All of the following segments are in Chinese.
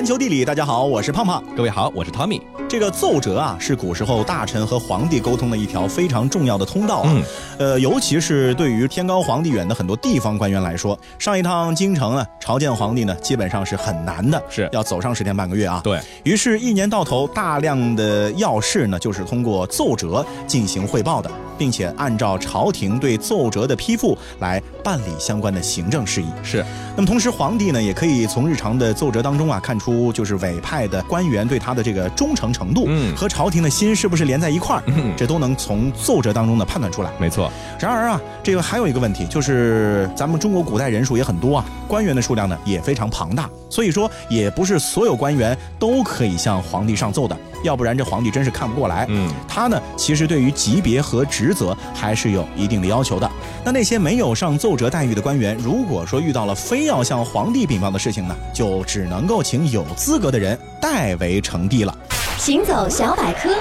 环球地理，大家好，我是胖胖。各位好，我是 Tommy。这个奏折啊，是古时候大臣和皇帝沟通的一条非常重要的通道啊。呃，尤其是对于天高皇帝远的很多地方官员来说，上一趟京城呢，朝见皇帝呢，基本上是很难的，是要走上十天半个月啊。对于是，一年到头，大量的要事呢，就是通过奏折进行汇报的，并且按照朝廷对奏折的批复来办理相关的行政事宜。是。那么同时，皇帝呢，也可以从日常的奏折当中啊，看出就是委派的官员对他的这个忠诚程度，嗯，和朝廷的心是不是连在一块儿，嗯，这都能从奏折当中呢判断出来。没错。然而啊，这个还有一个问题，就是咱们中国古代人数也很多啊，官员的数量呢也非常庞大，所以说也不是所有官员都可以向皇帝上奏的，要不然这皇帝真是看不过来。嗯，他呢其实对于级别和职责还是有一定的要求的。那那些没有上奏折待遇的官员，如果说遇到了非要向皇帝禀报的事情呢，就只能够请有资格的人代为呈递了。行走小百科，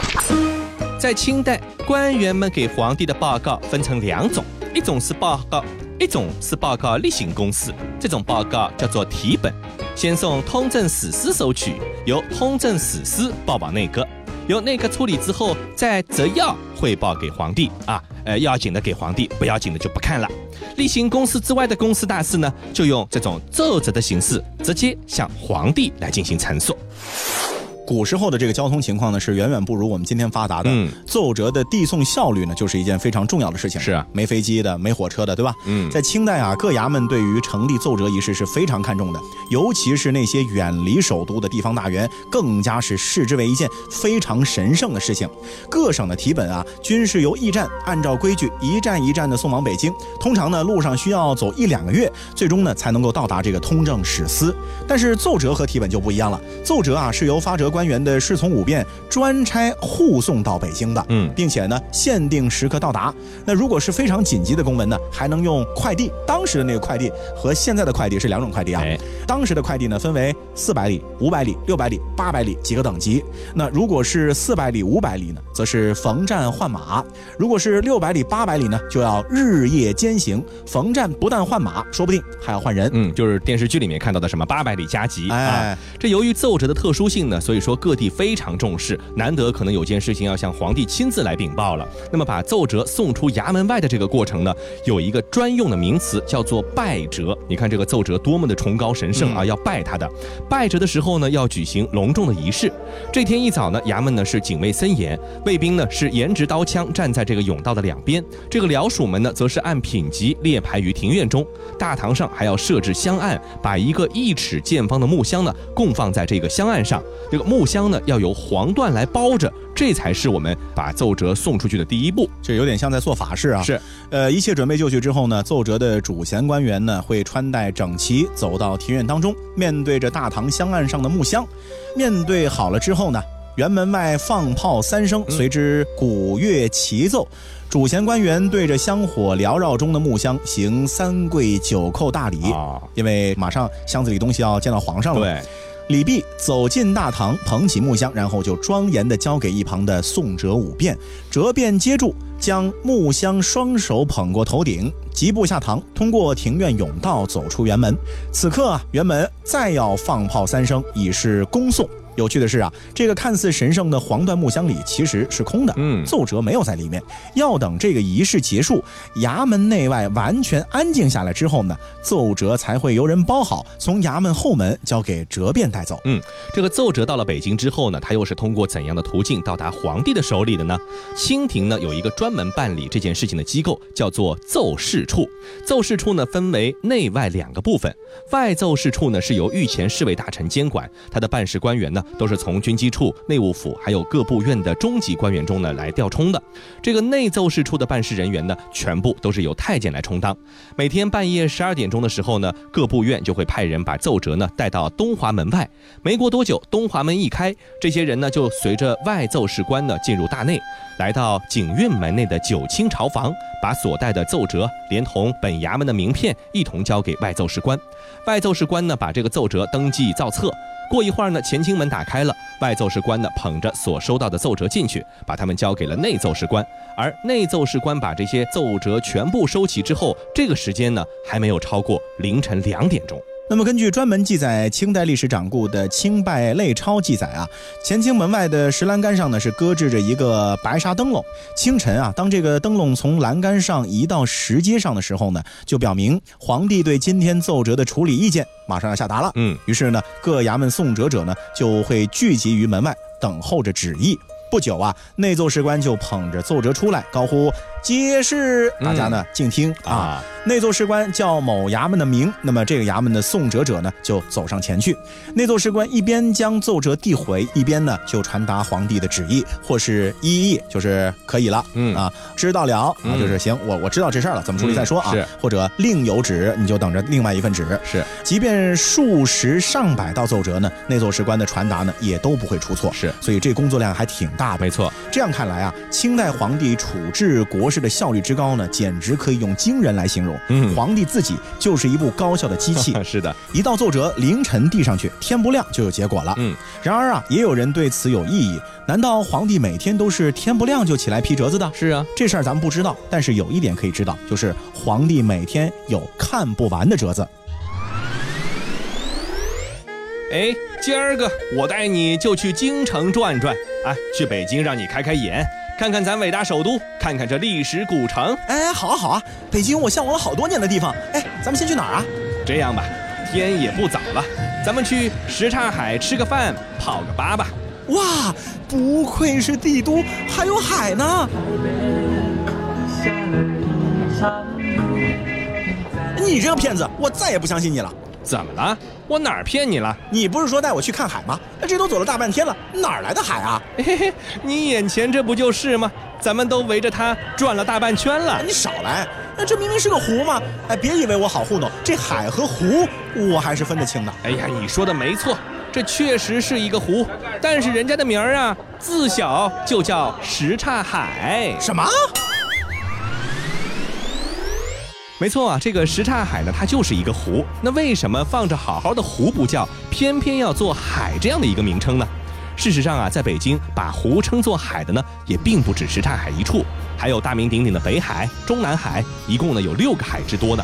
在清代，官员们给皇帝的报告分成两种，一种是报告，一种是报告例行公事。这种报告叫做题本，先送通政史司收取，由通政史司报往内阁，由内阁处理之后再择要汇报给皇帝啊。呃，要紧的给皇帝，不要紧的就不看了。例行公事之外的公事大事呢，就用这种奏折的形式，直接向皇帝来进行陈述。古时候的这个交通情况呢，是远远不如我们今天发达的。嗯，奏折的递送效率呢，就是一件非常重要的事情。是啊，没飞机的，没火车的，对吧？嗯，在清代啊，各衙门对于呈递奏折一事是非常看重的，尤其是那些远离首都的地方大员，更加是视之为一件非常神圣的事情。各省的题本啊，均是由驿站按照规矩一站一站的送往北京，通常呢，路上需要走一两个月，最终呢，才能够到达这个通政使司。但是奏折和题本就不一样了，奏折啊，是由发折官。官员的侍从五便专差护送到北京的，嗯，并且呢限定时刻到达。那如果是非常紧急的公文呢，还能用快递。当时的那个快递和现在的快递是两种快递啊。当时的快递呢分为四百里、五百里、六百里、八百里几个等级。那如果是四百里、五百里呢，则是逢站换马；如果是六百里、八百里呢，就要日夜兼行。逢站不但换马，说不定还要换人。嗯，就是电视剧里面看到的什么八百里加急啊。这由于奏折的特殊性呢，所以说。说各地非常重视，难得可能有件事情要向皇帝亲自来禀报了。那么把奏折送出衙门外的这个过程呢，有一个专用的名词叫做拜折。你看这个奏折多么的崇高神圣啊，要拜他的。拜折的时候呢，要举行隆重的仪式。这天一早呢，衙门呢是警卫森严，卫兵呢是颜值刀枪站在这个甬道的两边，这个僚属们呢则是按品级列排于庭院中。大堂上还要设置香案，把一个一尺见方的木箱呢供放在这个香案上。这个木木箱呢要由黄缎来包着，这才是我们把奏折送出去的第一步。这有点像在做法事啊。是，呃，一切准备就绪之后呢，奏折的主衔官员呢会穿戴整齐，走到庭院当中，面对着大堂香案上的木箱，面对好了之后呢，园门外放炮三声，随之鼓乐齐奏，主衔官员对着香火缭绕中的木箱行三跪九叩大礼啊，因为马上箱子里东西要见到皇上了。对。李泌走进大堂，捧起木箱，然后就庄严地交给一旁的宋哲五便。哲便接住，将木箱双手捧过头顶，疾步下堂，通过庭院甬道走出辕门。此刻啊，辕门再要放炮三声，已是恭送。有趣的是啊，这个看似神圣的黄缎木箱里其实是空的，嗯，奏折没有在里面。要等这个仪式结束，衙门内外完全安静下来之后呢，奏折才会由人包好，从衙门后门交给折便带走。嗯，这个奏折到了北京之后呢，它又是通过怎样的途径到达皇帝的手里的呢？清廷呢有一个专门办理这件事情的机构，叫做奏事处。奏事处呢分为内外两个部分，外奏事处呢是由御前侍卫大臣监管，他的办事官员呢。都是从军机处、内务府还有各部院的中级官员中呢来调充的。这个内奏事处的办事人员呢，全部都是由太监来充当。每天半夜十二点钟的时候呢，各部院就会派人把奏折呢带到东华门外。没过多久，东华门一开，这些人呢就随着外奏事官呢进入大内，来到景运门内的九卿朝房，把所带的奏折连同本衙门的名片一同交给外奏事官。外奏事官呢把这个奏折登记造册。过一会儿呢，乾清门打开了，外奏事官呢捧着所收到的奏折进去，把他们交给了内奏事官。而内奏事官把这些奏折全部收齐之后，这个时间呢还没有超过凌晨两点钟。那么根据专门记载清代历史掌故的《清拜类钞》记载啊，乾清门外的石栏杆上呢是搁置着一个白纱灯笼。清晨啊，当这个灯笼从栏杆上移到石阶上的时候呢，就表明皇帝对今天奏折的处理意见马上要下达了。嗯，于是呢，各衙门送折者呢就会聚集于门外，等候着旨意。不久啊，内奏事官就捧着奏折出来，高呼。揭示，大家呢静听啊！内奏事官叫某衙门的名，那么这个衙门的送折者呢就走上前去。内奏事官一边将奏折递回，一边呢就传达皇帝的旨意，或是一意，就是可以了，嗯啊，知道了啊，就是行，我我知道这事儿了，怎么处理再说啊？是，或者另有旨，你就等着另外一份旨。是，即便数十上百道奏折呢，内奏事官的传达呢也都不会出错。是，所以这工作量还挺大的。没错，这样看来啊，清代皇帝处置国。事的效率之高呢，简直可以用惊人来形容。嗯，皇帝自己就是一部高效的机器。是的，一道奏折凌晨递上去，天不亮就有结果了。嗯，然而啊，也有人对此有异议。难道皇帝每天都是天不亮就起来批折子的？是啊，这事儿咱们不知道。但是有一点可以知道，就是皇帝每天有看不完的折子。哎，今儿个我带你就去京城转转，哎，去北京让你开开眼。看看咱伟大首都，看看这历史古城。哎，好啊好啊，北京我向往了好多年的地方。哎，咱们先去哪儿啊？这样吧，天也不早了，咱们去什刹海吃个饭，泡个吧吧。哇，不愧是帝都，还有海呢。你这个骗子，我再也不相信你了。怎么了？我哪儿骗你了？你不是说带我去看海吗？这都走了大半天了，哪儿来的海啊？嘿嘿，你眼前这不就是吗？咱们都围着它转了大半圈了。你少来，那这明明是个湖嘛！哎，别以为我好糊弄，这海和湖我还是分得清的。哎呀，你说的没错，这确实是一个湖，但是人家的名儿啊，自小就叫什刹海。什么？没错啊，这个什刹海呢，它就是一个湖。那为什么放着好好的湖不叫，偏偏要做海这样的一个名称呢？事实上啊，在北京把湖称作海的呢，也并不止什刹海一处，还有大名鼎鼎的北海、中南海，一共呢有六个海之多呢。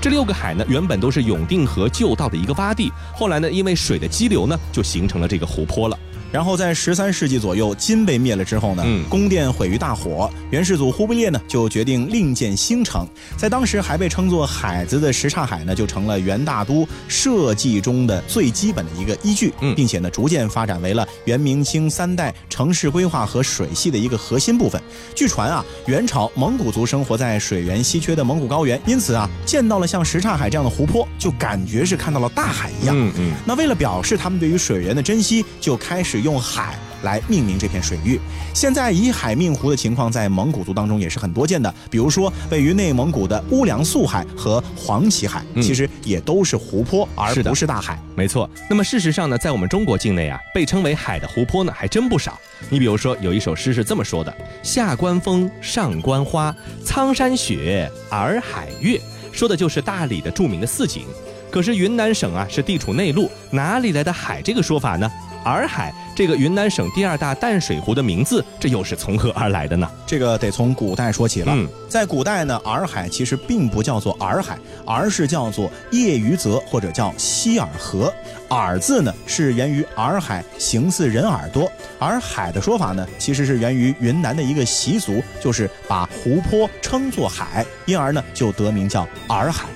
这六个海呢，原本都是永定河旧道的一个洼地，后来呢，因为水的激流呢，就形成了这个湖泊了。然后在十三世纪左右，金被灭了之后呢，宫殿毁于大火，元世祖忽必烈呢就决定另建新城，在当时还被称作海子的什刹海呢，就成了元大都设计中的最基本的一个依据，并且呢逐渐发展为了元明清三代城市规划和水系的一个核心部分。据传啊，元朝蒙古族生活在水源稀缺的蒙古高原，因此啊见到了像什刹海这样的湖泊，就感觉是看到了大海一样。嗯嗯。那为了表示他们对于水源的珍惜，就开始。用海来命名这片水域，现在以海命湖的情况在蒙古族当中也是很多见的。比如说，位于内蒙古的乌梁素海和黄岐海，其实也都是湖泊，而不是大海。没错。那么事实上呢，在我们中国境内啊，被称为海的湖泊呢还真不少。你比如说，有一首诗是这么说的：“下关风，上关花，苍山雪，洱海月”，说的就是大理的著名的四景。可是云南省啊是地处内陆，哪里来的海这个说法呢？洱海这个云南省第二大淡水湖的名字，这又是从何而来的呢？这个得从古代说起了。在古代呢，洱海其实并不叫做洱海，而是叫做叶鱼泽或者叫西洱河。洱字呢是源于洱海，形似人耳朵。而海的说法呢，其实是源于云南的一个习俗，就是把湖泊称作海，因而呢就得名叫洱海。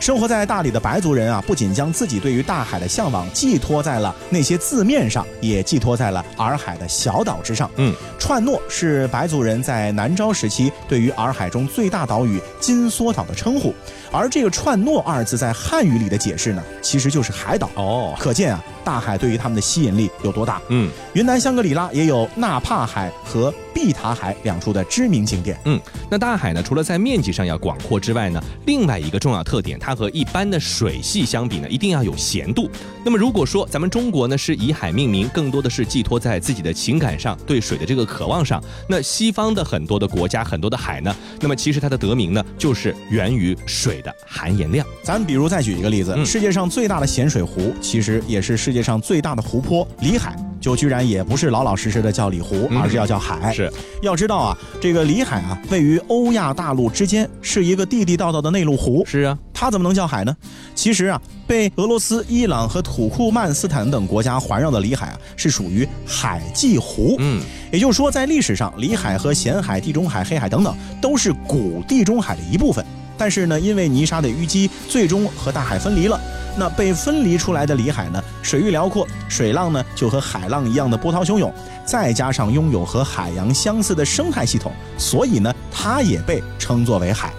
生活在大理的白族人啊，不仅将自己对于大海的向往寄托在了那些字面上，也寄托在了洱海的小岛之上。嗯，串诺是白族人在南诏时期对于洱海中最大岛屿金梭岛的称呼，而这个“串诺”二字在汉语里的解释呢，其实就是海岛。哦，可见啊。大海对于他们的吸引力有多大？嗯，云南香格里拉也有纳帕海和碧塔海两处的知名景点。嗯，那大海呢，除了在面积上要广阔之外呢，另外一个重要特点，它和一般的水系相比呢，一定要有咸度。那么如果说咱们中国呢是以海命名，更多的是寄托在自己的情感上，对水的这个渴望上，那西方的很多的国家，很多的海呢，那么其实它的得名呢，就是源于水的含盐量。咱比如再举一个例子，世界上最大的咸水湖，其实也是世界上最大的湖泊——里海，就居然也不是老老实实的叫里湖，而是要叫海。是，要知道啊，这个里海啊，位于欧亚大陆之间，是一个地地道道的内陆湖。是啊。它怎么能叫海呢？其实啊，被俄罗斯、伊朗和土库曼斯坦等国家环绕的里海啊，是属于海际湖。嗯，也就是说，在历史上，里海和咸海、地中海、黑海等等，都是古地中海的一部分。但是呢，因为泥沙的淤积，最终和大海分离了。那被分离出来的里海呢，水域辽阔，水浪呢就和海浪一样的波涛汹涌，再加上拥有和海洋相似的生态系统，所以呢，它也被称作为海。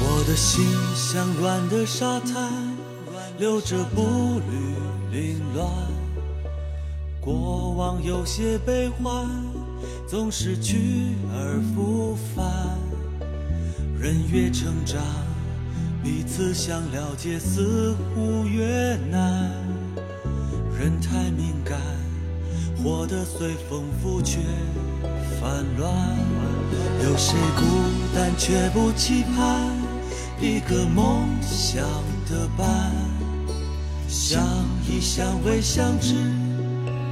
我的心像软的沙滩，留着步履凌乱，过往有些悲欢，总是去而复返。人越成长，彼此想了解似乎越难。人太敏感，活得随风浮却烦乱。有谁孤单却不期盼一个梦想的伴？相依相偎相知，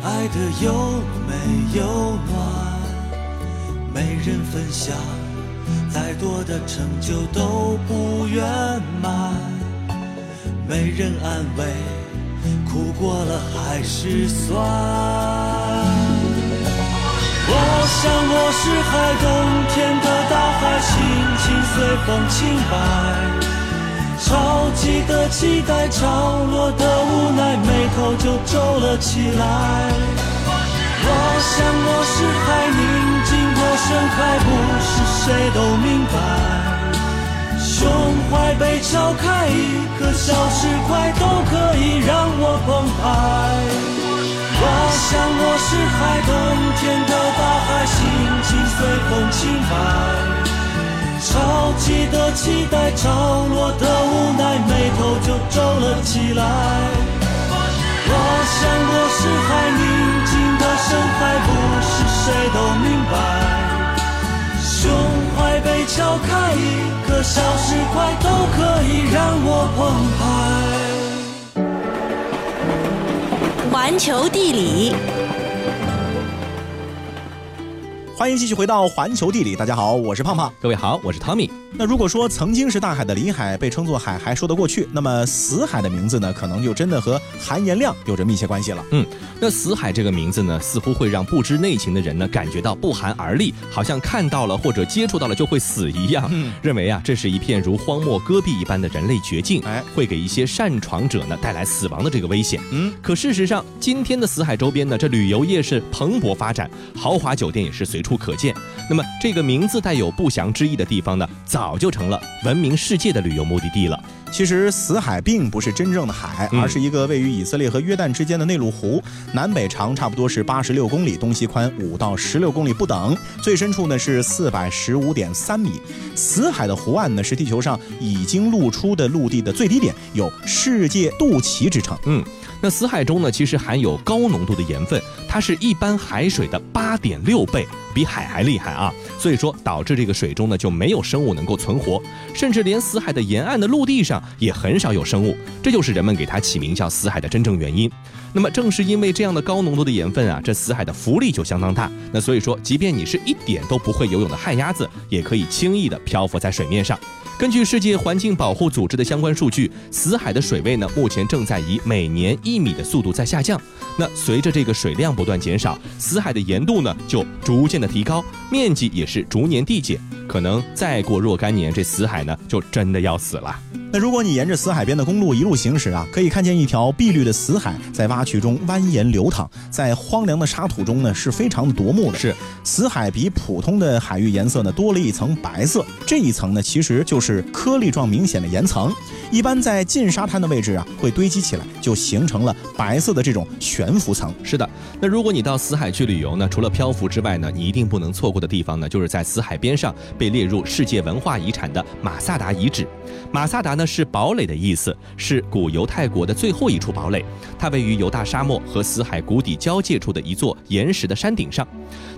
爱得又美又暖，没人分享。再多的成就都不圆满，没人安慰，苦过了还是酸。我想我是海，冬天的大海，心情随风轻摆。潮起的期待，潮落的无奈，眉头就皱了起来。我想我是海，宁静过深海，不是谁都明白。胸怀被敲开，一颗小石块都可以让我澎湃。我想我是海，冬天的大海，心情随风轻摆。潮起的期待，潮落的无奈，眉头就皱了起来。我想我是海，宁静的深海，不是谁都明白。胸怀被敲开，一个小石块都可以让我澎湃。环球地理。欢迎继续回到环球地理，大家好，我是胖胖，各位好，我是汤米。那如果说曾经是大海的里海被称作海，还说得过去。那么死海的名字呢，可能就真的和含盐量有着密切关系了。嗯，那死海这个名字呢，似乎会让不知内情的人呢感觉到不寒而栗，好像看到了或者接触到了就会死一样，嗯认为啊这是一片如荒漠戈壁一般的人类绝境，哎，会给一些擅闯者呢带来死亡的这个危险。嗯，可事实上，今天的死海周边呢，这旅游业是蓬勃发展，豪华酒店也是随处。不可见，那么这个名字带有不祥之意的地方呢，早就成了闻名世界的旅游目的地了。其实死海并不是真正的海，而是一个位于以色列和约旦之间的内陆湖，南北长差不多是八十六公里，东西宽五到十六公里不等，最深处呢是四百十五点三米。死海的湖岸呢是地球上已经露出的陆地的最低点，有“世界肚脐”之称。嗯。那死海中呢，其实含有高浓度的盐分，它是一般海水的八点六倍，比海还厉害啊！所以说导致这个水中呢就没有生物能够存活，甚至连死海的沿岸的陆地上也很少有生物，这就是人们给它起名叫死海的真正原因。那么正是因为这样的高浓度的盐分啊，这死海的浮力就相当大。那所以说，即便你是一点都不会游泳的旱鸭子，也可以轻易的漂浮在水面上。根据世界环境保护组织的相关数据，死海的水位呢，目前正在以每年一米的速度在下降。那随着这个水量不断减少，死海的盐度呢就逐渐的提高，面积也是逐年递减。可能再过若干年，这死海呢就真的要死了。那如果你沿着死海边的公路一路行驶啊，可以看见一条碧绿的死海在洼渠中蜿蜒流淌，在荒凉的沙土中呢是非常的夺目的。是死海比普通的海域颜色呢多了一层白色，这一层呢其实就是颗粒状明显的岩层，一般在近沙滩的位置啊会堆积起来，就形成了白色的这种悬浮层。是的，那如果你到死海去旅游呢，除了漂浮之外呢，你一定不能错过的地方呢，就是在死海边上被列入世界文化遗产的马萨达遗址。马萨达呢是堡垒的意思，是古犹太国的最后一处堡垒。它位于犹大沙漠和死海谷底交界处的一座岩石的山顶上。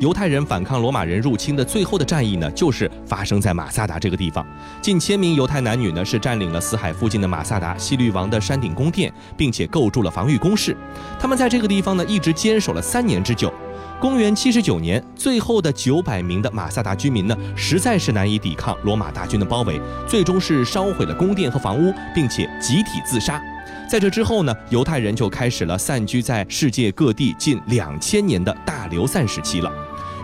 犹太人反抗罗马人入侵的最后的战役呢，就是发生在马萨达这个地方。近千名犹太男女呢是占领了死海附近的马萨达西律王的山顶宫殿，并且构筑了防御工事。他们在这个地方呢一直坚守了三年之久。公元七十九年，最后的九百名的马萨达居民呢，实在是难以抵抗罗马大军的包围，最终是烧毁了宫殿和房屋，并且集体自杀。在这之后呢，犹太人就开始了散居在世界各地近两千年的大流散时期了。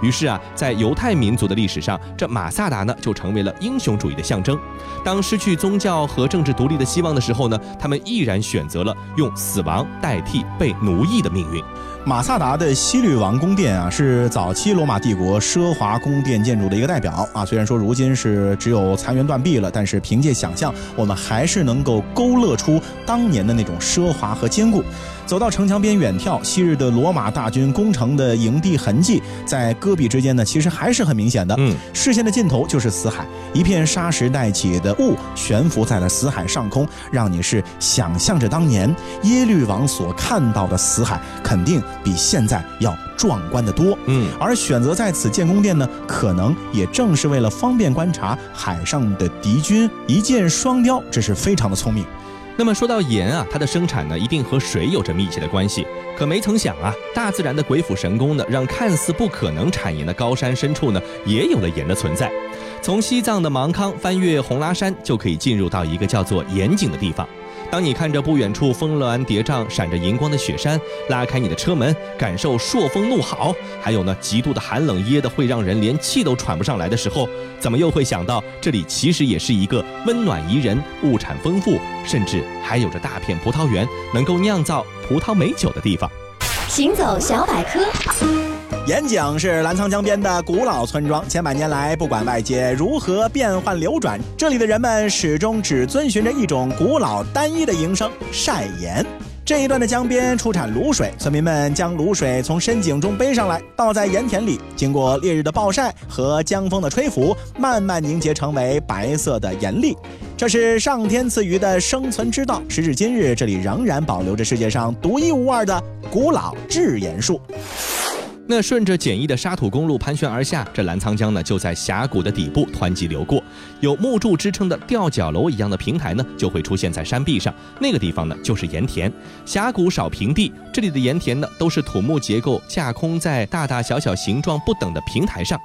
于是啊，在犹太民族的历史上，这马萨达呢就成为了英雄主义的象征。当失去宗教和政治独立的希望的时候呢，他们毅然选择了用死亡代替被奴役的命运。马萨达的西律王宫殿啊，是早期罗马帝国奢华宫殿建筑的一个代表啊。虽然说如今是只有残垣断壁了，但是凭借想象，我们还是能够勾勒出当年的那种奢华和坚固。走到城墙边远眺，昔日的罗马大军攻城的营地痕迹，在戈壁之间呢，其实还是很明显的。嗯，视线的尽头就是死海，一片沙石带起的雾悬浮在了死海上空，让你是想象着当年耶律王所看到的死海，肯定比现在要壮观的多。嗯，而选择在此建宫殿呢，可能也正是为了方便观察海上的敌军，一箭双雕，这是非常的聪明。那么说到盐啊，它的生产呢，一定和水有着密切的关系。可没曾想啊，大自然的鬼斧神工呢，让看似不可能产盐的高山深处呢，也有了盐的存在。从西藏的芒康翻越红拉山，就可以进入到一个叫做盐井的地方。当你看着不远处峰峦叠嶂、闪着银光的雪山，拉开你的车门，感受朔风怒号，还有呢极度的寒冷，噎得会让人连气都喘不上来的时候，怎么又会想到这里其实也是一个温暖宜人、物产丰富，甚至还有着大片葡萄园，能够酿造葡萄美酒的地方？行走小百科。盐井是澜沧江边的古老村庄，千百年来，不管外界如何变换流转，这里的人们始终只遵循着一种古老单一的营生——晒盐。这一段的江边出产卤水，村民们将卤水从深井中背上来，倒在盐田里，经过烈日的暴晒和江风的吹拂，慢慢凝结成为白色的盐粒。这是上天赐予的生存之道。时至今日，这里仍然保留着世界上独一无二的古老制盐术。那顺着简易的沙土公路盘旋而下，这澜沧江呢就在峡谷的底部湍急流过。有木柱支撑的吊脚楼一样的平台呢，就会出现在山壁上。那个地方呢就是盐田。峡谷少平地，这里的盐田呢都是土木结构架空在大大小小、形状不等的平台上。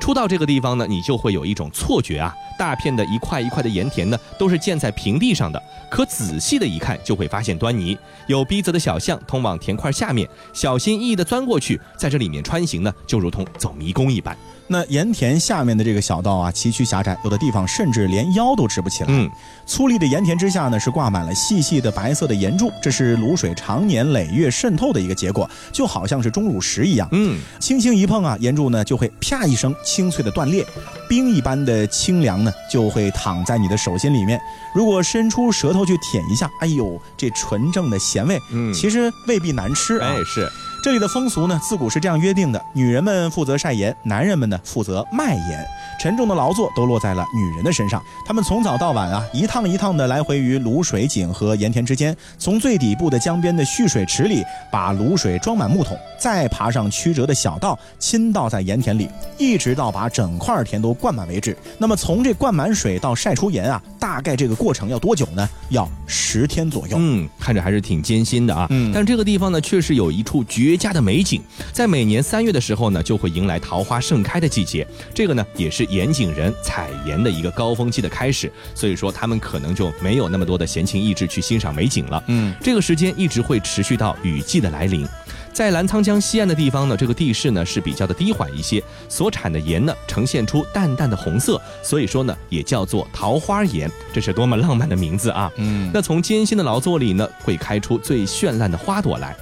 初到这个地方呢，你就会有一种错觉啊，大片的一块一块的盐田呢都是建在平地上的。可仔细的一看，就会发现端倪。有逼仄的小巷通往田块下面，小心翼翼地钻过去，在这里面穿行呢，就如同走迷宫一般。那盐田下面的这个小道啊，崎岖狭窄，有的地方甚至连腰都直不起来。嗯，粗粝的盐田之下呢，是挂满了细细的白色的盐柱，这是卤水常年累月渗透的一个结果，就好像是钟乳石一样。嗯，轻轻一碰啊，盐柱呢就会啪一声清脆的断裂，冰一般的清凉呢就会躺在你的手心里面。如果伸出舌头去舔一下，哎呦，这纯正的咸味，嗯其实未必难吃啊。哎，是。这里的风俗呢，自古是这样约定的：女人们负责晒盐，男人们呢负责卖盐，沉重的劳作都落在了女人的身上。她们从早到晚啊，一趟一趟的来回于卤水井和盐田之间，从最底部的江边的蓄水池里把卤水装满木桶，再爬上曲折的小道，倾倒在盐田里，一直到把整块田都灌满为止。那么从这灌满水到晒出盐啊，大概这个过程要多久呢？要十天左右。嗯，看着还是挺艰辛的啊。嗯但这个地方呢，确实有一处绝佳的美景，在每年三月的时候呢，就会迎来桃花盛开的季节。这个呢，也是盐井人采盐的一个高峰期的开始，所以说他们可能就没有那么多的闲情逸致去欣赏美景了。嗯，这个时间一直会持续到雨季的来临。在澜沧江西岸的地方呢，这个地势呢是比较的低缓一些，所产的盐呢呈现出淡淡的红色，所以说呢也叫做桃花盐，这是多么浪漫的名字啊！嗯那从艰辛的劳作里呢，会开出最绚烂的花朵来。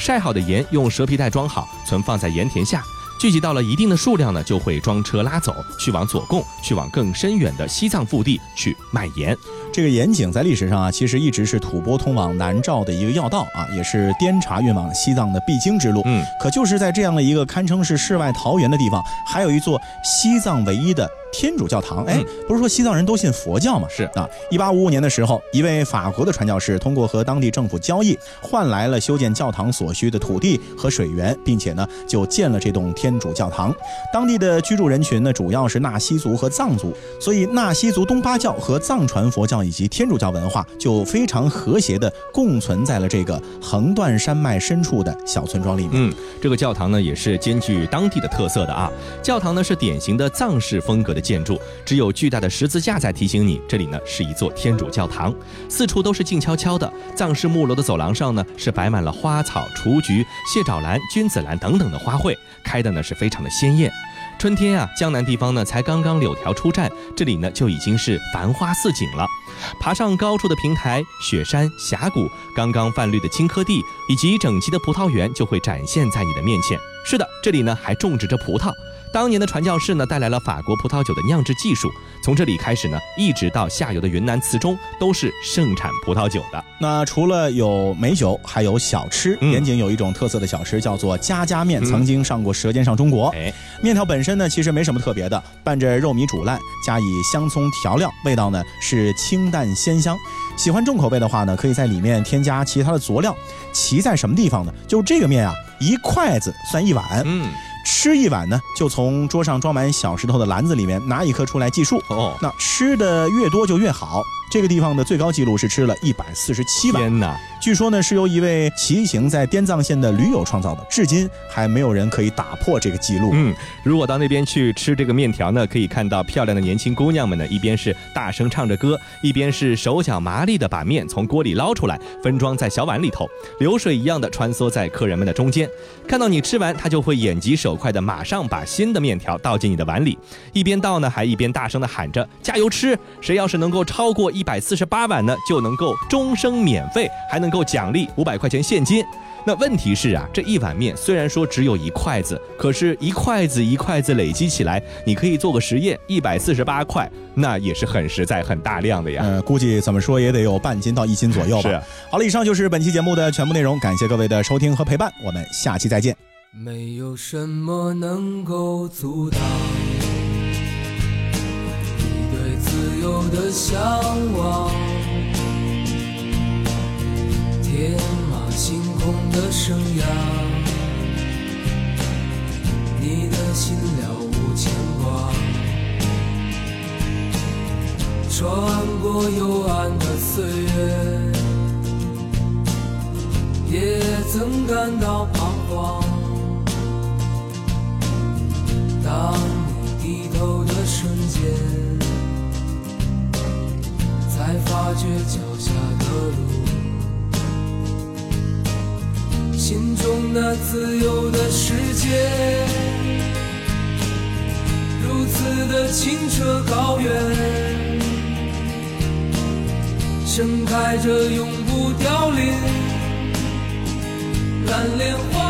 晒好的盐用蛇皮袋装好，存放在盐田下。聚集到了一定的数量呢，就会装车拉走，去往左贡，去往更深远的西藏腹地去卖盐。这个盐井在历史上啊，其实一直是吐蕃通往南诏的一个要道啊，也是滇茶运往西藏的必经之路。嗯，可就是在这样的一个堪称是世外桃源的地方，还有一座西藏唯一的天主教堂。哎嗯，不是说西藏人都信佛教吗？是啊，一八五五年的时候，一位法国的传教士通过和当地政府交易，换来了修建教堂所需的土地和水源，并且呢，就建了这栋天主教堂。当地的居住人群呢，主要是纳西族和藏族，所以纳西族东巴教和藏传佛教以及天主教文化就非常和谐的共存在了这个横断山脉深处的小村庄里面。嗯，这个教堂呢也是兼具当地的特色的啊。教堂呢是典型的藏式风格的的建筑，只有巨大的十字架在提醒你，这里呢是一座天主教堂。四处都是静悄悄的，藏式木楼的走廊上呢是摆满了花草、雏菊、蟹爪兰、君子兰等等的花卉，开的呢是非常的鲜艳。春天啊，江南地方呢才刚刚柳条出绽，这里呢就已经是繁花似锦了。爬上高处的平台，雪山、峡谷、刚刚泛绿的青稞地，以及整齐的葡萄园就会展现在你的面前。是的，这里呢还种植着葡萄。当年的传教士呢带来了法国葡萄酒的酿制技术，从这里开始呢，一直到下游的云南磁中都是盛产葡萄酒的。那除了有美酒，还有小吃。盐井有一种特色的小吃叫做家家面，曾经上过《舌尖上中国》。哎，面条本身呢其实没什么特别的，拌着肉米煮烂，加以香葱调料，味道呢是清淡鲜香。喜欢重口味的话呢，可以在里面添加其他的佐料。奇在什么地方呢？就是这个面啊，一筷子算一碗。嗯。吃一碗呢，就从桌上装满小石头的篮子里面拿一颗出来计数。哦，那吃的越多就越好。这个地方的最高纪录是吃了一百四十七碗。天哪！据说呢是由一位骑行在滇藏线的驴友创造的，至今还没有人可以打破这个记录。嗯，如果到那边去吃这个面条呢，可以看到漂亮的年轻姑娘们呢，一边是大声唱着歌，一边是手脚麻利的把面从锅里捞出来，分装在小碗里头，流水一样的穿梭在客人们的中间。看到你吃完，他就会眼疾手快的马上把新的面条倒进你的碗里，一边倒呢，还一边大声的喊着加油吃！谁要是能够超过一百四十八碗呢，就能够终生免费，还能。够奖励五百块钱现金，那问题是啊，这一碗面虽然说只有一筷子，可是一筷子一筷子累积起来，你可以做个实验，一百四十八块，那也是很实在、很大量的呀。呃，估计怎么说也得有半斤到一斤左右吧。是。好了，以上就是本期节目的全部内容，感谢各位的收听和陪伴，我们下期再见。没有什么能够阻挡你对自由的向往。天马行空的生涯，你的心了无牵挂。穿过幽暗的岁月，也曾感到彷徨。当你低头的瞬间，才发觉脚下的路。心中那自由的世界，如此的清澈高远，盛开着永不凋零蓝莲花。